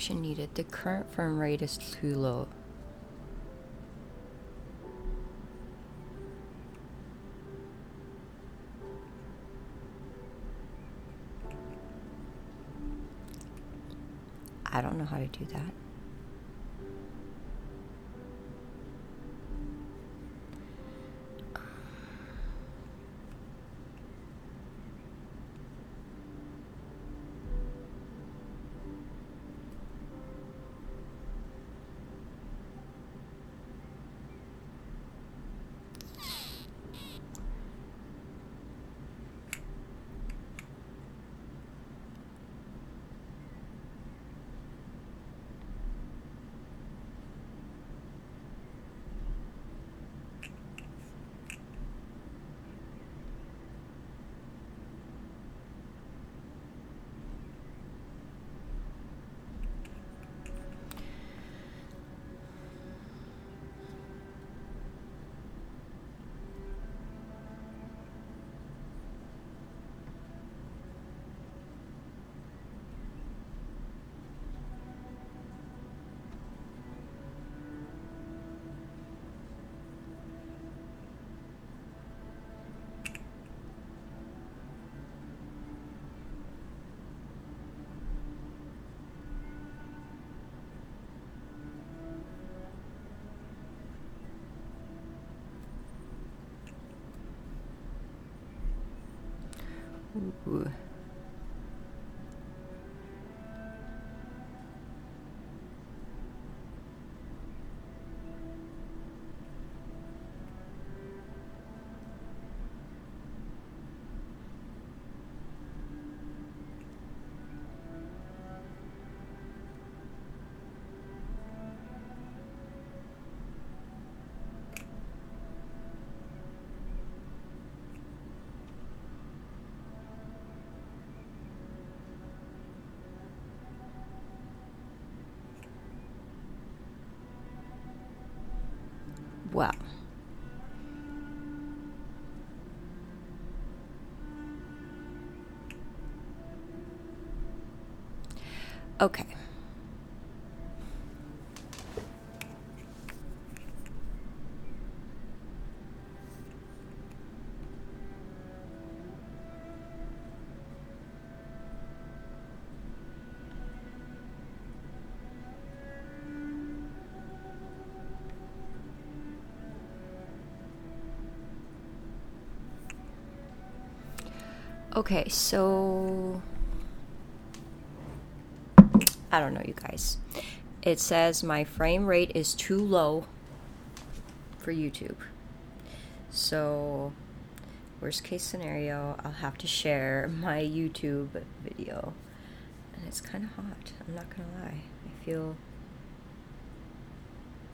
correction needed. The current firm rate is too low. I don't know how to do that. 嗯 Well. Okay. Okay, so I don't know, you guys. It says my frame rate is too low for YouTube. So, worst case scenario, I'll have to share my YouTube video. And it's kind of hot, I'm not gonna lie. I feel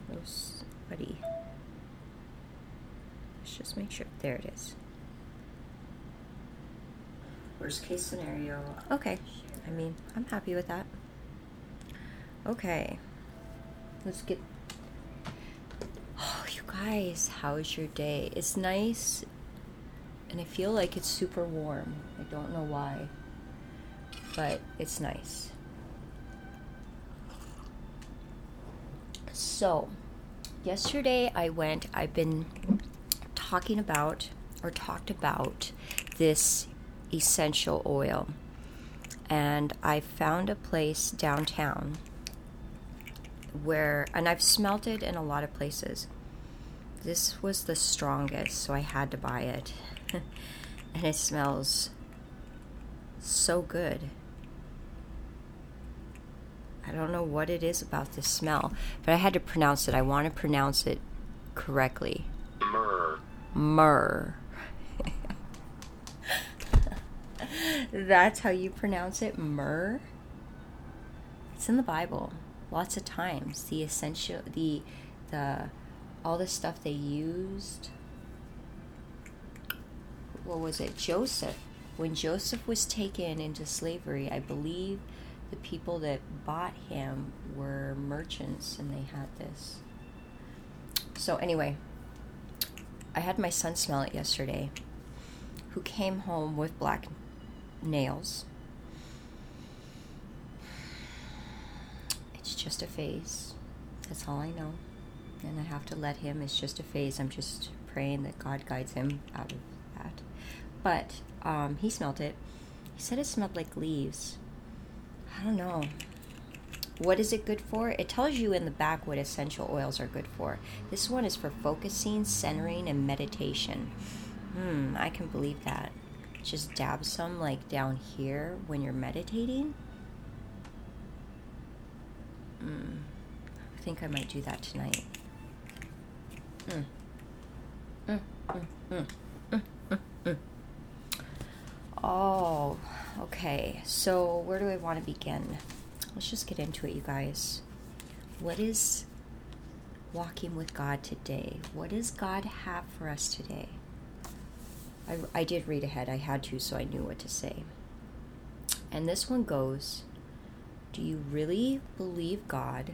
a little sweaty. Let's just make sure. There it is. Worst case scenario. Okay. I mean, I'm happy with that. Okay. Let's get. Oh, you guys, how's your day? It's nice, and I feel like it's super warm. I don't know why, but it's nice. So, yesterday I went, I've been talking about, or talked about, this essential oil. And I found a place downtown where, and I've smelt it in a lot of places. This was the strongest, so I had to buy it. and it smells so good. I don't know what it is about this smell, but I had to pronounce it. I want to pronounce it correctly. Myrrh. Myrrh. That's how you pronounce it, myrrh. It's in the Bible, lots of times. The essential, the, the, all the stuff they used. What was it? Joseph. When Joseph was taken into slavery, I believe the people that bought him were merchants, and they had this. So anyway, I had my son smell it yesterday, who came home with black nails. It's just a phase. That's all I know. And I have to let him. It's just a phase. I'm just praying that God guides him out of that. But um, he smelled it. He said it smelled like leaves. I don't know. What is it good for? It tells you in the back what essential oils are good for. This one is for focusing, centering, and meditation. Hmm, I can believe that. Just dab some like down here when you're meditating. Hmm. I think I might do that tonight. Hmm. Mm, mm, mm, mm, mm, mm. Oh, okay. So, where do I want to begin? Let's just get into it, you guys. What is walking with God today? What does God have for us today? I, I did read ahead. I had to, so I knew what to say. And this one goes Do you really believe God?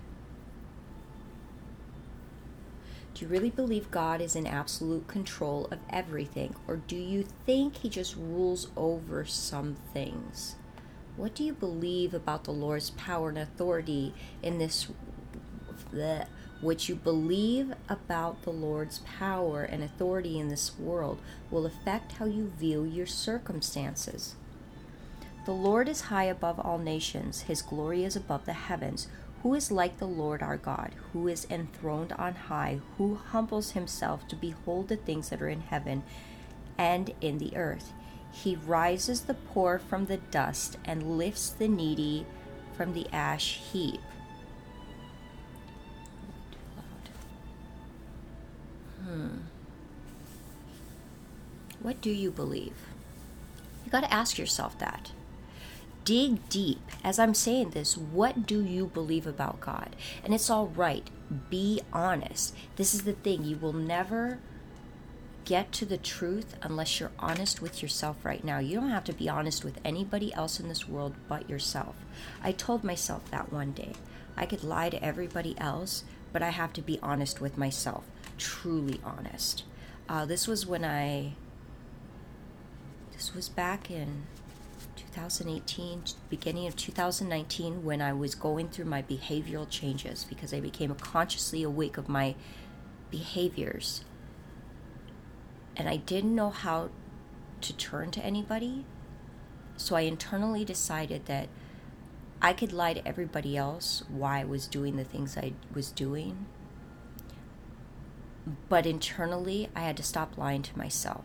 Do you really believe God is in absolute control of everything? Or do you think He just rules over some things? What do you believe about the Lord's power and authority in this? The, what you believe about the Lord's power and authority in this world will affect how you view your circumstances. The Lord is high above all nations, his glory is above the heavens. Who is like the Lord our God, who is enthroned on high, who humbles himself to behold the things that are in heaven and in the earth? He rises the poor from the dust and lifts the needy from the ash heap. What do you believe? You got to ask yourself that. Dig deep. As I'm saying this, what do you believe about God? And it's all right. Be honest. This is the thing. You will never get to the truth unless you're honest with yourself right now. You don't have to be honest with anybody else in this world but yourself. I told myself that one day. I could lie to everybody else, but I have to be honest with myself. Truly honest. Uh, this was when I. This was back in 2018, beginning of 2019, when I was going through my behavioral changes because I became consciously awake of my behaviors and I didn't know how to turn to anybody. So I internally decided that I could lie to everybody else why I was doing the things I was doing. But internally, I had to stop lying to myself.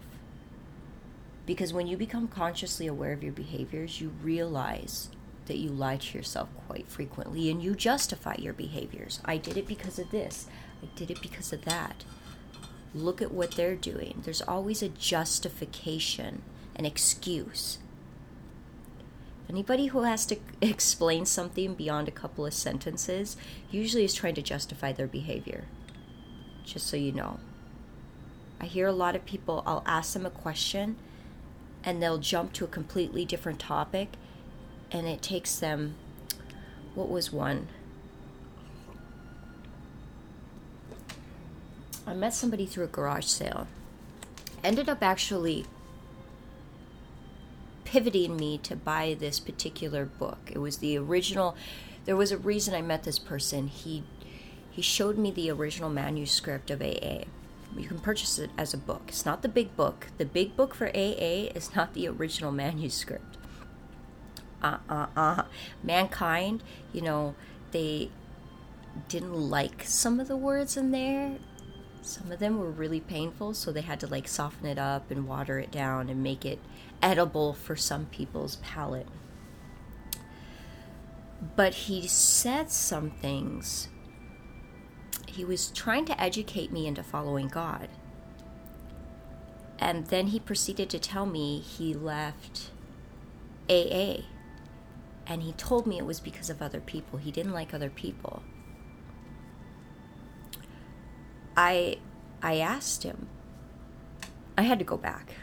Because when you become consciously aware of your behaviors, you realize that you lie to yourself quite frequently and you justify your behaviors. I did it because of this, I did it because of that look at what they're doing. There's always a justification, an excuse. Anybody who has to explain something beyond a couple of sentences usually is trying to justify their behavior. Just so you know. I hear a lot of people, I'll ask them a question and they'll jump to a completely different topic and it takes them, what was one? I met somebody through a garage sale. Ended up actually pivoting me to buy this particular book. It was the original. There was a reason I met this person. He he showed me the original manuscript of AA. You can purchase it as a book. It's not the big book. The big book for AA is not the original manuscript. Uh uh uh. Mankind, you know, they didn't like some of the words in there some of them were really painful, so they had to like soften it up and water it down and make it edible for some people's palate. But he said some things. He was trying to educate me into following God. And then he proceeded to tell me he left AA. And he told me it was because of other people. He didn't like other people. I I asked him. I had to go back.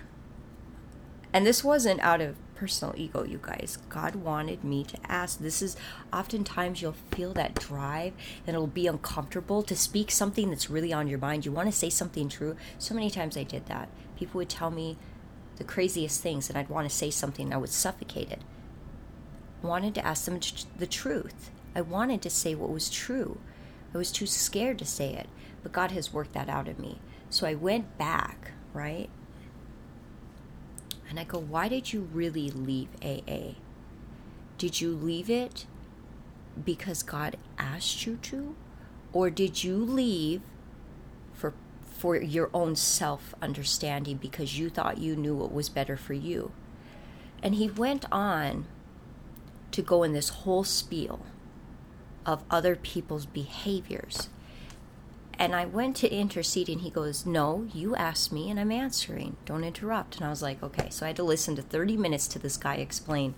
And this wasn't out of personal ego, you guys. God wanted me to ask. This is oftentimes you'll feel that drive and it'll be uncomfortable to speak something that's really on your mind. You want to say something true. So many times I did that. People would tell me the craziest things and I'd want to say something I was suffocated. I wanted to ask them the truth. I wanted to say what was true. I was too scared to say it, but God has worked that out of me. So I went back, right? And I go, why did you really leave AA? Did you leave it because God asked you to? Or did you leave for for your own self understanding because you thought you knew what was better for you? And he went on to go in this whole spiel of other people's behaviors. And I went to intercede, and he goes, No, you asked me, and I'm answering. Don't interrupt. And I was like, Okay. So I had to listen to 30 minutes to this guy explain.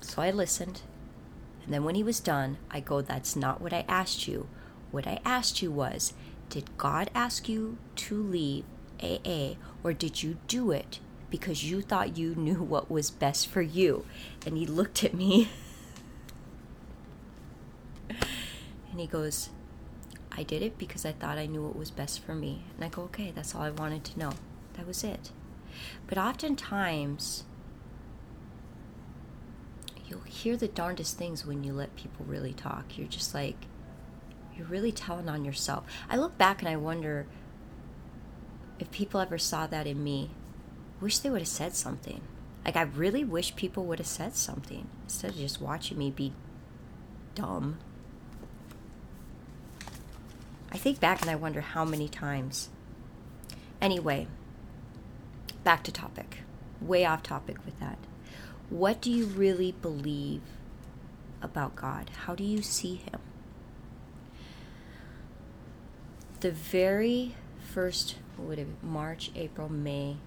So I listened. And then when he was done, I go, That's not what I asked you. What I asked you was, Did God ask you to leave AA, or did you do it because you thought you knew what was best for you. And he looked at me and he goes, I did it because I thought I knew what was best for me. And I go, okay, that's all I wanted to know. That was it. But oftentimes, you'll hear the darndest things when you let people really talk. You're just like, you're really telling on yourself. I look back and I wonder if people ever saw that in me wish they would have said something. Like, I really wish people would have said something instead of just watching me be dumb. I think back and I wonder how many times. Anyway, back to topic. Way off topic with that. What do you really believe about God? How do you see Him? The very first, what would it be, March, April, May,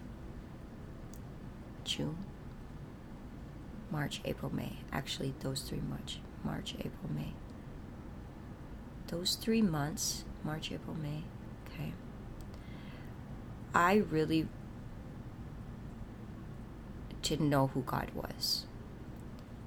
June, March, April, May. Actually, those three months March, April, May. Those three months, March, April, May, okay. I really didn't know who God was.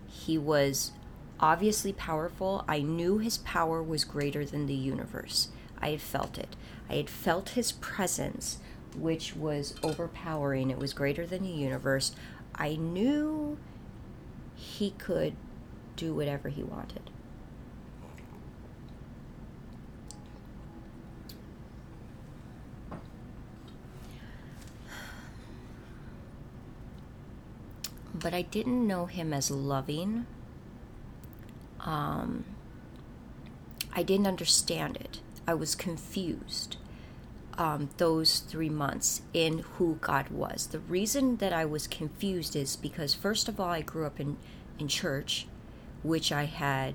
He was obviously powerful. I knew his power was greater than the universe. I had felt it. I had felt his presence which was overpowering. It was greater than the universe. I knew he could do whatever he wanted. But I didn't know him as loving. Um, I didn't understand it. I was confused um, those three months in who God was. The reason that I was confused is because, first of all, I grew up in, in church, which I had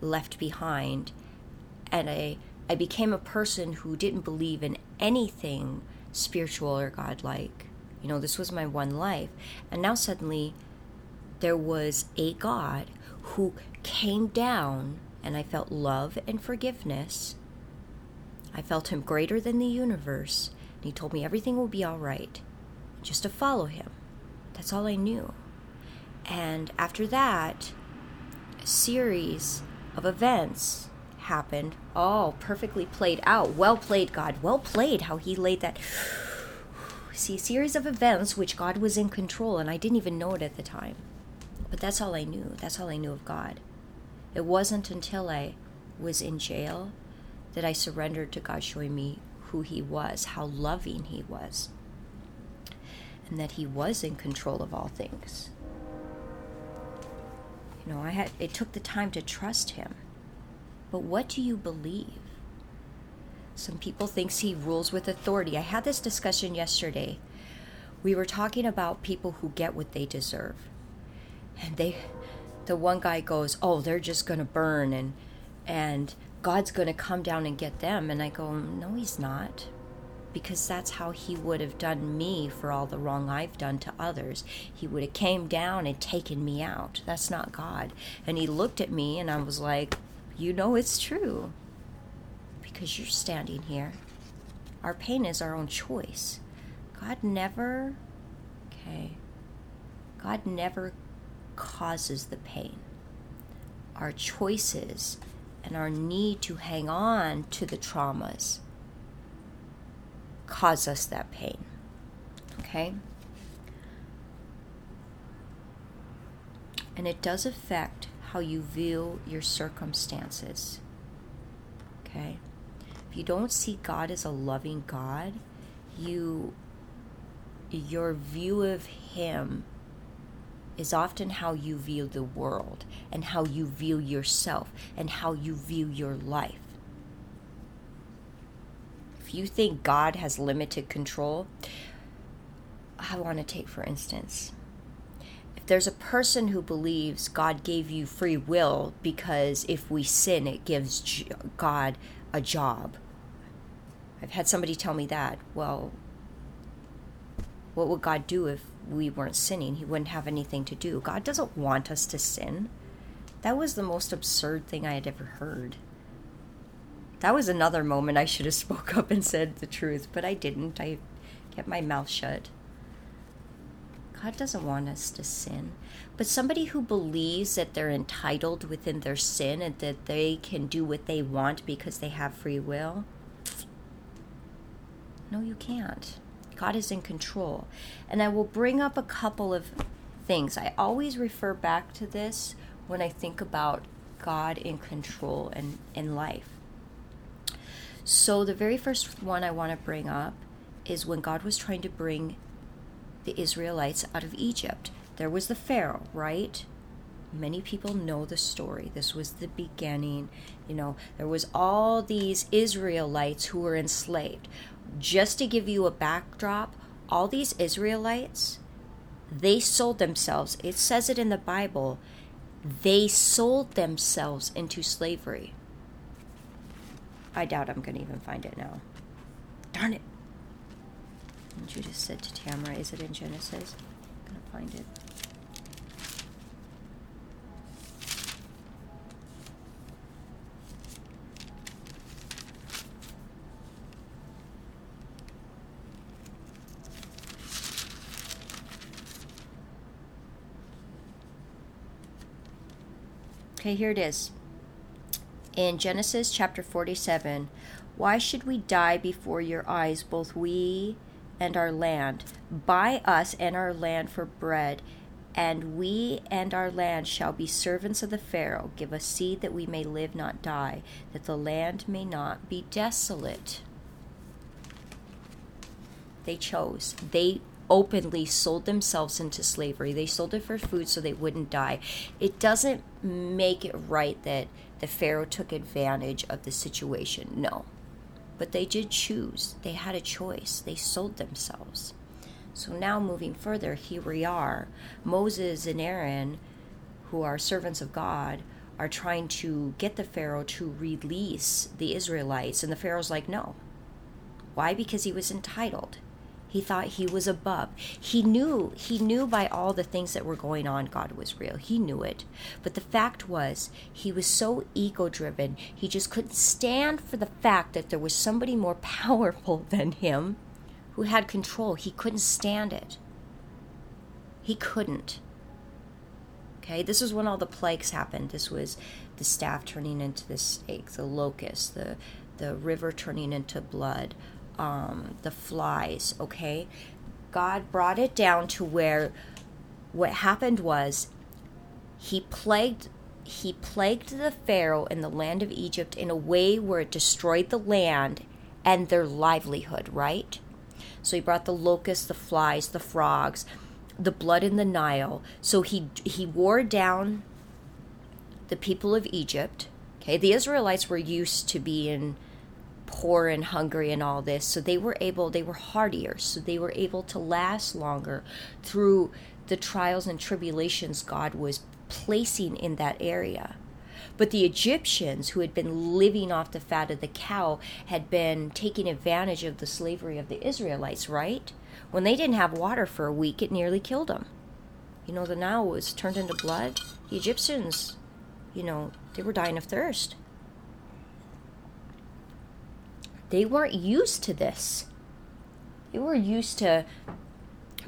left behind, and I, I became a person who didn't believe in anything spiritual or godlike. You know, this was my one life. And now suddenly there was a God who came down, and I felt love and forgiveness I felt him greater than the universe, and he told me everything will be all right, just to follow him. That's all I knew. And after that, a series of events happened, all perfectly played out. Well played, God. Well played how he laid that. See, a series of events which God was in control, and I didn't even know it at the time. But that's all I knew. That's all I knew of God. It wasn't until I was in jail that I surrendered to God showing me who He was, how loving He was, and that He was in control of all things. You know, I had it took the time to trust Him. But what do you believe? Some people thinks he rules with authority. I had this discussion yesterday. We were talking about people who get what they deserve. And they the one guy goes, "Oh, they're just going to burn and and God's going to come down and get them. And I go, no, he's not. Because that's how he would have done me for all the wrong I've done to others. He would have came down and taken me out. That's not God. And he looked at me and I was like, you know it's true. Because you're standing here. Our pain is our own choice. God never, okay, God never causes the pain. Our choices and our need to hang on to the traumas cause us that pain. Okay? And it does affect how you view your circumstances. Okay? If you don't see God as a loving God, you your view of him is often how you view the world and how you view yourself and how you view your life. If you think God has limited control, I want to take for instance, if there's a person who believes God gave you free will because if we sin, it gives God a job. I've had somebody tell me that. Well, what would God do if we weren't sinning? He wouldn't have anything to do. God doesn't want us to sin. That was the most absurd thing I had ever heard. That was another moment I should have spoke up and said the truth, but I didn't. I kept my mouth shut. God doesn't want us to sin. But somebody who believes that they're entitled within their sin and that they can do what they want because they have free will, no, you can't. God is in control. And I will bring up a couple of things. I always refer back to this when I think about God in control and in life. So, the very first one I want to bring up is when God was trying to bring the Israelites out of Egypt. There was the Pharaoh, right? Many people know the story. This was the beginning. You know, there was all these Israelites who were enslaved just to give you a backdrop, all these Israelites, they sold themselves. It says it in the Bible. They sold themselves into slavery. I doubt I'm going to even find it now. Darn it. And Judas said to Tamar, Is it in Genesis? I'm going to find it. Okay, here it is. In Genesis chapter 47, why should we die before your eyes, both we and our land? Buy us and our land for bread, and we and our land shall be servants of the Pharaoh. Give us seed that we may live, not die, that the land may not be desolate. They chose. They openly sold themselves into slavery. They sold it for food so they wouldn't die. It doesn't make it right that the Pharaoh took advantage of the situation. No. But they did choose. They had a choice. They sold themselves. So now moving further, here we are. Moses and Aaron, who are servants of God, are trying to get the Pharaoh to release the Israelites. And the Pharaoh's like, no. Why? Because he was entitled. He thought he was above. He knew, he knew by all the things that were going on, God was real. He knew it. But the fact was, he was so ego driven, he just couldn't stand for the fact that there was somebody more powerful than him who had control. He couldn't stand it. He couldn't. Okay, this is when all the plagues happened. This was the staff turning into the snake, the locust, the, the river turning into blood um, the flies, okay? God brought it down to where what happened was he plagued he plagued the pharaoh in the land of Egypt in a way where it destroyed the land and their livelihood, right? So he brought the locusts, the flies, the frogs, the blood in the Nile. So he he wore down the people of Egypt. Okay, the Israelites were used to being poor and hungry and all this. So they were able, they were hardier. So they were able to last longer through the trials and tribulations God was placing in that area. But the Egyptians, who had been living off the fat of the cow, had been taking advantage of the slavery of the Israelites, right? When they didn't have water for a week, it nearly killed them. You know, the Nile was turned into blood. The Egyptians, you know, they were dying of thirst. They weren't used to this. They were used to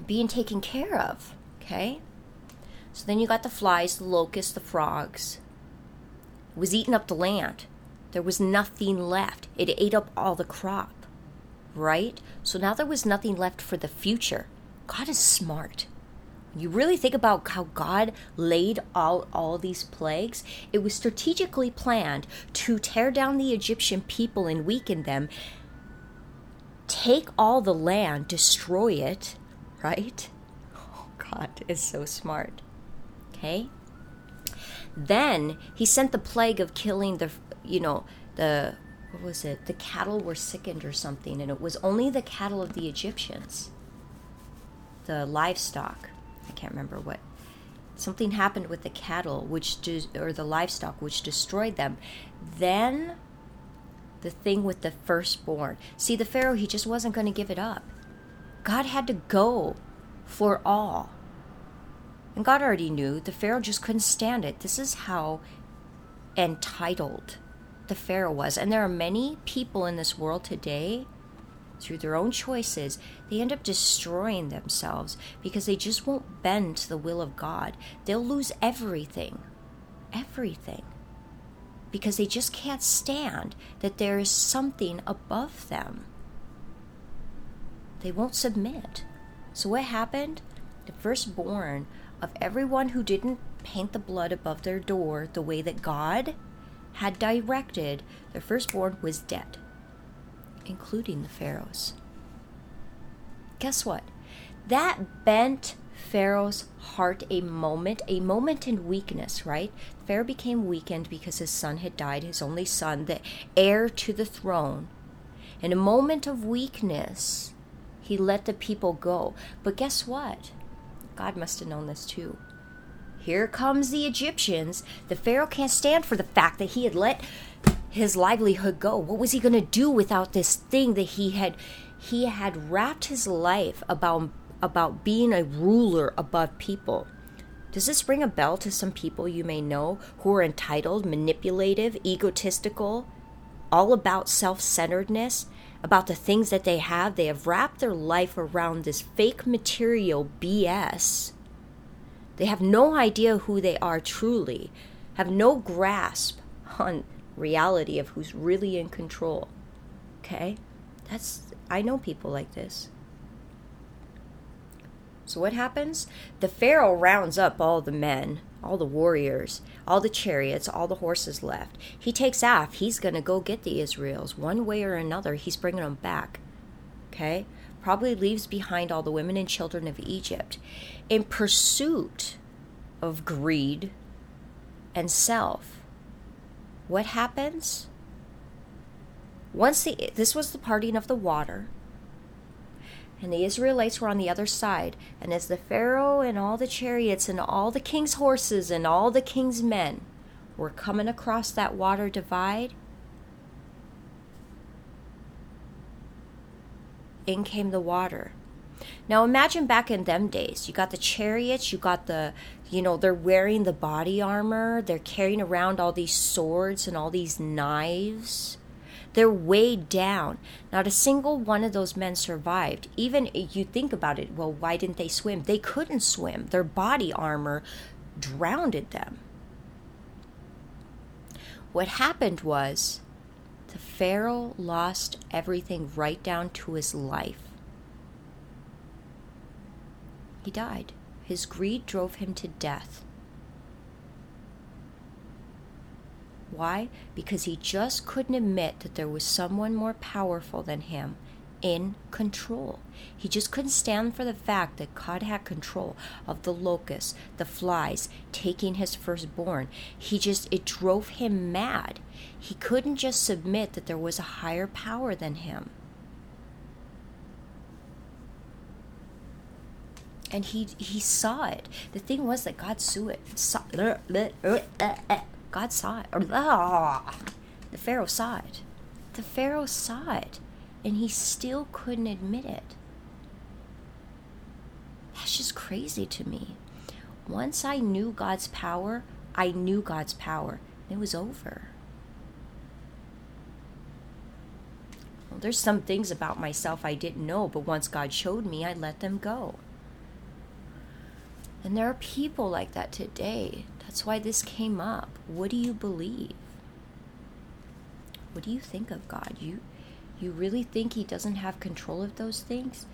being taken care of. Okay? So then you got the flies, the locusts, the frogs. It was eating up the land. There was nothing left. It ate up all the crop. Right? So now there was nothing left for the future. God is smart. You really think about how God laid out all these plagues? It was strategically planned to tear down the Egyptian people and weaken them, take all the land, destroy it, right? Oh, God is so smart. Okay? Then he sent the plague of killing the, you know, the, what was it? The cattle were sickened or something, and it was only the cattle of the Egyptians, the livestock I can't remember what. Something happened with the cattle, which de- or the livestock, which destroyed them. Then the thing with the firstborn. See, the Pharaoh, he just wasn't going to give it up. God had to go for all. And God already knew the Pharaoh just couldn't stand it. This is how entitled the Pharaoh was. And there are many people in this world today through their own choices, they end up destroying themselves because they just won't bend to the will of God. They'll lose everything. Everything. Because they just can't stand that there is something above them. They won't submit. So, what happened? The firstborn of everyone who didn't paint the blood above their door the way that God had directed, the firstborn was dead including the Pharaohs. Guess what? That bent Pharaoh's heart a moment, a moment in weakness, right? Pharaoh became weakened because his son had died, his only son, the heir to the throne. In a moment of weakness, he let the people go. But guess what? God must have known this too. Here comes the Egyptians. The Pharaoh can't stand for the fact that he had let his livelihood go? What was he going to do without this thing that he had he had wrapped his life about about being a ruler above people? Does this ring a bell to some people you may know who are entitled, manipulative, egotistical, all about self-centeredness, about the things that they have? They have wrapped their life around this fake material BS. They have no idea who they are truly, have no grasp on reality of who's really in control. Okay? That's I know people like this. So what happens? The Pharaoh rounds up all the men, all the warriors, all the chariots, all the horses left. He takes off. He's going to go get the Israels one way or another. He's bringing them back. Okay? Probably leaves behind all the women and children of Egypt in pursuit of greed and self what happens? Once the this was the parting of the water, and the Israelites were on the other side, and as the Pharaoh and all the chariots and all the king's horses and all the king's men were coming across that water divide, in came the water. Now imagine back in them days, you got the chariots, you got the you know, they're wearing the body armor, they're carrying around all these swords and all these knives. They're weighed down. Not a single one of those men survived. Even you think about it, well, why didn't they swim? They couldn't swim. Their body armor drowned them. What happened was the Pharaoh lost everything right down to his life. He died. His greed drove him to death. Why? Because he just couldn't admit that there was someone more powerful than him in control. He just couldn't stand for the fact that God had control of the locusts, the flies, taking his firstborn. He just, it drove him mad. He couldn't just submit that there was a higher power than him. And he he saw it. The thing was that God saw it. Saw, uh, uh, uh, God saw it. Ah. The Pharaoh saw it. The Pharaoh saw it, and he still couldn't admit it. That's just crazy to me. Once I knew God's power, I knew God's power. It was over. Well, there's some things about myself I didn't know, but once God showed me, I let them go. And there are people like that today. That's why this came up. What do you believe? What do you think of God? You you really think he doesn't have control of those things?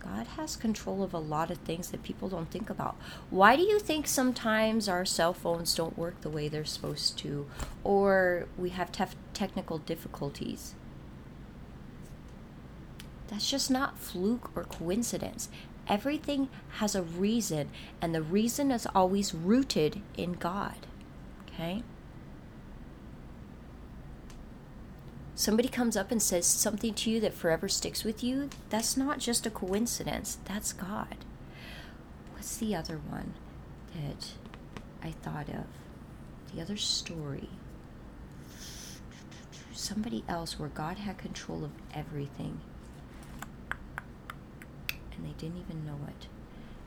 God has control of a lot of things that people don't think about. Why do you think sometimes our cell phones don't work the way they're supposed to, or we have tef- technical difficulties? That's just not fluke or coincidence. Everything has a reason, and the reason is always rooted in God. Okay? somebody comes up and says something to you that forever sticks with you, that's not just a coincidence. That's God. What's the other one that I thought of? The other story. Somebody else where God had control of everything. And they didn't even know it.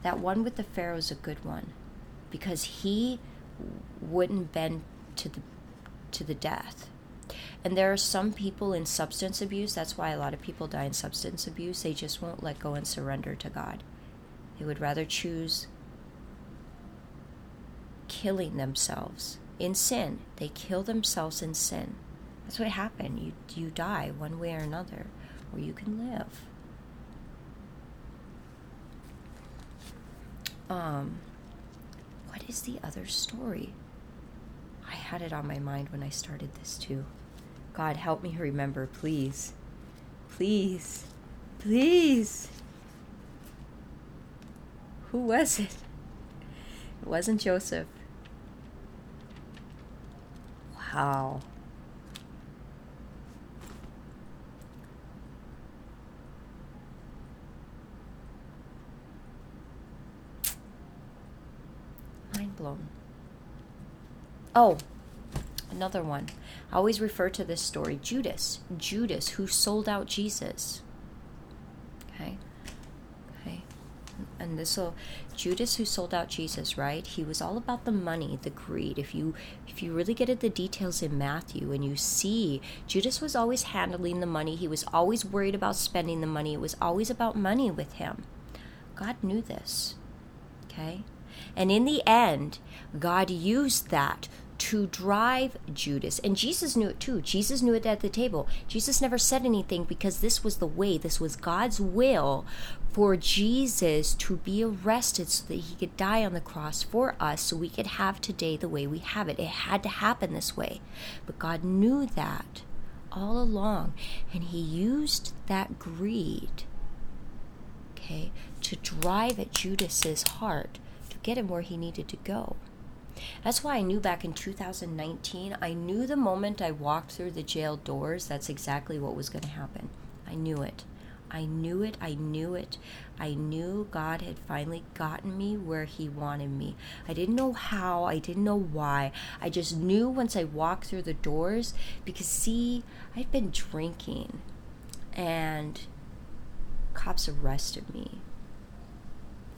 That one with the Pharaoh is a good one because he wouldn't bend to the to the death and there are some people in substance abuse, that's why a lot of people die in substance abuse. They just won't let go and surrender to God. They would rather choose killing themselves in sin. They kill themselves in sin. That's what happened. You you die one way or another, or you can live. Um, what is the other story? I had it on my mind when I started this too. God, help me remember, please. Please. Please. Who was it? It wasn't Joseph. Wow. Blown. Oh, another one. I always refer to this story Judas. Judas, who sold out Jesus. Okay? Okay. And this will Judas who sold out Jesus, right? He was all about the money, the greed. If you if you really get at the details in Matthew and you see Judas was always handling the money, he was always worried about spending the money. It was always about money with him. God knew this. Okay? And in the end, God used that to drive Judas. And Jesus knew it too. Jesus knew it at the table. Jesus never said anything because this was the way, this was God's will for Jesus to be arrested so that he could die on the cross for us so we could have today the way we have it. It had to happen this way. But God knew that all along. And he used that greed, okay, to drive at Judas's heart get him where he needed to go. That's why I knew back in 2019, I knew the moment I walked through the jail doors, that's exactly what was going to happen. I knew it. I knew it. I knew it. I knew God had finally gotten me where He wanted me. I didn't know how. I didn't know why. I just knew once I walked through the doors because, see, I'd been drinking and cops arrested me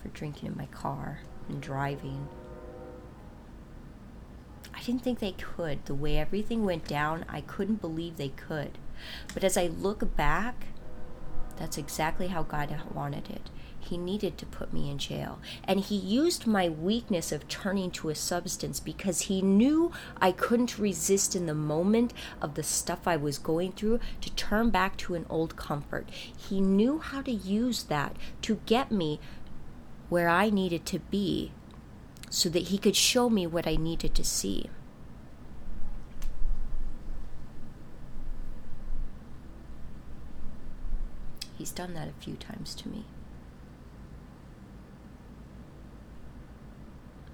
for drinking in my car and driving. I didn't think they could. The way everything went down, I couldn't believe they could. But as I look back, that's exactly how God wanted it. He needed to put me in jail. And He used my weakness of turning to a substance because He knew I couldn't resist in the moment of the stuff I was going through to turn back to an old comfort. He knew how to use that to get me where I needed to be so that he could show me what I needed to see. He's done that a few times to me.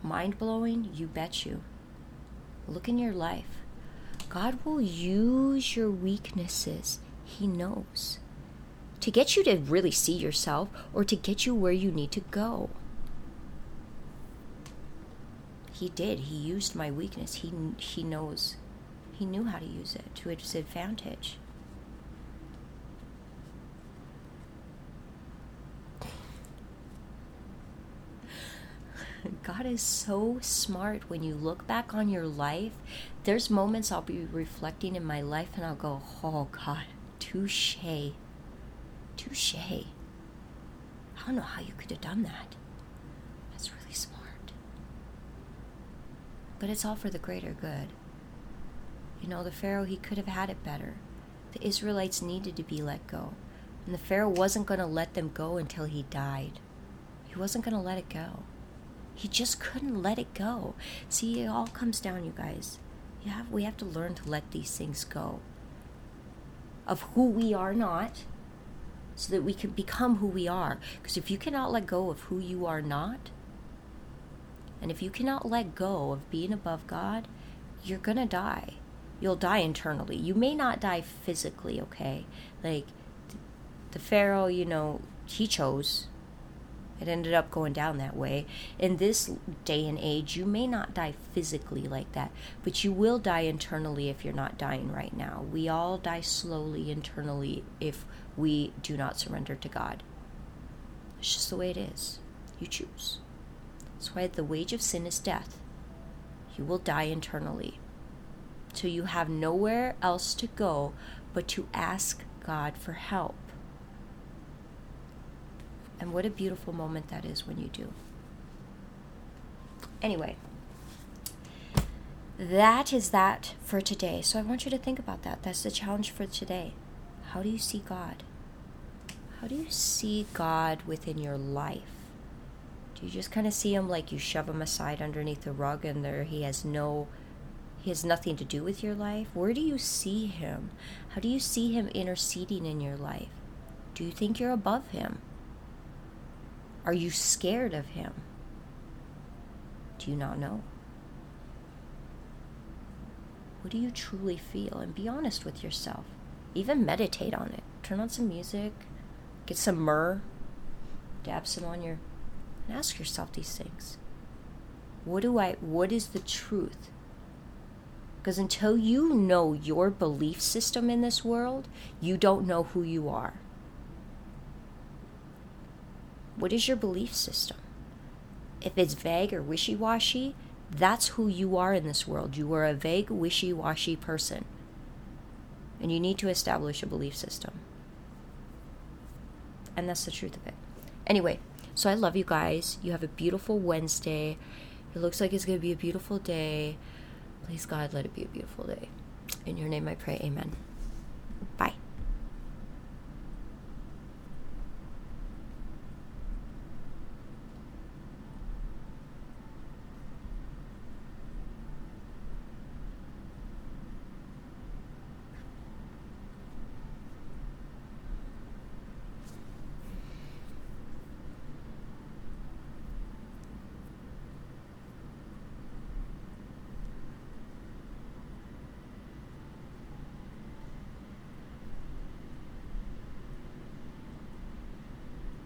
Mind blowing? You bet you. Look in your life. God will use your weaknesses. He knows. To get you to really see yourself or to get you where you need to go he did. He used my weakness. He he knows. He knew how to use it to his advantage. God is so smart when you look back on your life. There's moments I'll be reflecting in my life and I'll go, oh God, touche. Touche. I don't know how you could have done that. That's really smart. But it's all for the greater good. You know, the Pharaoh, he could have had it better. The Israelites needed to be let go. And the Pharaoh wasn't going to let them go until he died. He wasn't going to let it go. He just couldn't let it go. See, it all comes down, you guys. You have we have to learn to let these things go. Of who we are not, so that we can become who we are. Because if you cannot let go of who you are not, and if you cannot let go of being above God, you're gonna die. You'll die internally. You may not die physically, okay? Like the Pharaoh, you know, he chose it ended up going down that way. In this day and age, you may not die physically like that, but you will die internally if you're not dying right now. We all die slowly internally if we do not surrender to God. It's just the way it is. You choose. That's why the wage of sin is death. You will die internally. So you have nowhere else to go but to ask God for help. And what a beautiful moment that is when you do. Anyway, that is that for today. So I want you to think about that. That's the challenge for today. How do you see God? How do you see God within your life? Do you just kind of see him like you shove him aside underneath the rug and there he has no he has nothing to do with your life? Where do you see him? How do you see him interceding in your life? Do you think you're above him? Are you scared of him? Do you not know? What do you truly feel? And be honest with yourself. Even meditate on it. Turn on some music, get some myrrh, dab some on your, and ask yourself these things. What do I, what is the truth? Because until you know your belief system in this world, you don't know who you are. What is your belief system? If it's vague or wishy washy, that's who you are in this world. You are a vague, wishy washy person. And you need to establish a belief system. And that's the truth of it. Anyway, so I love you guys. You have a beautiful Wednesday. It looks like it's going to be a beautiful day. Please, God, let it be a beautiful day. In your name I pray, amen.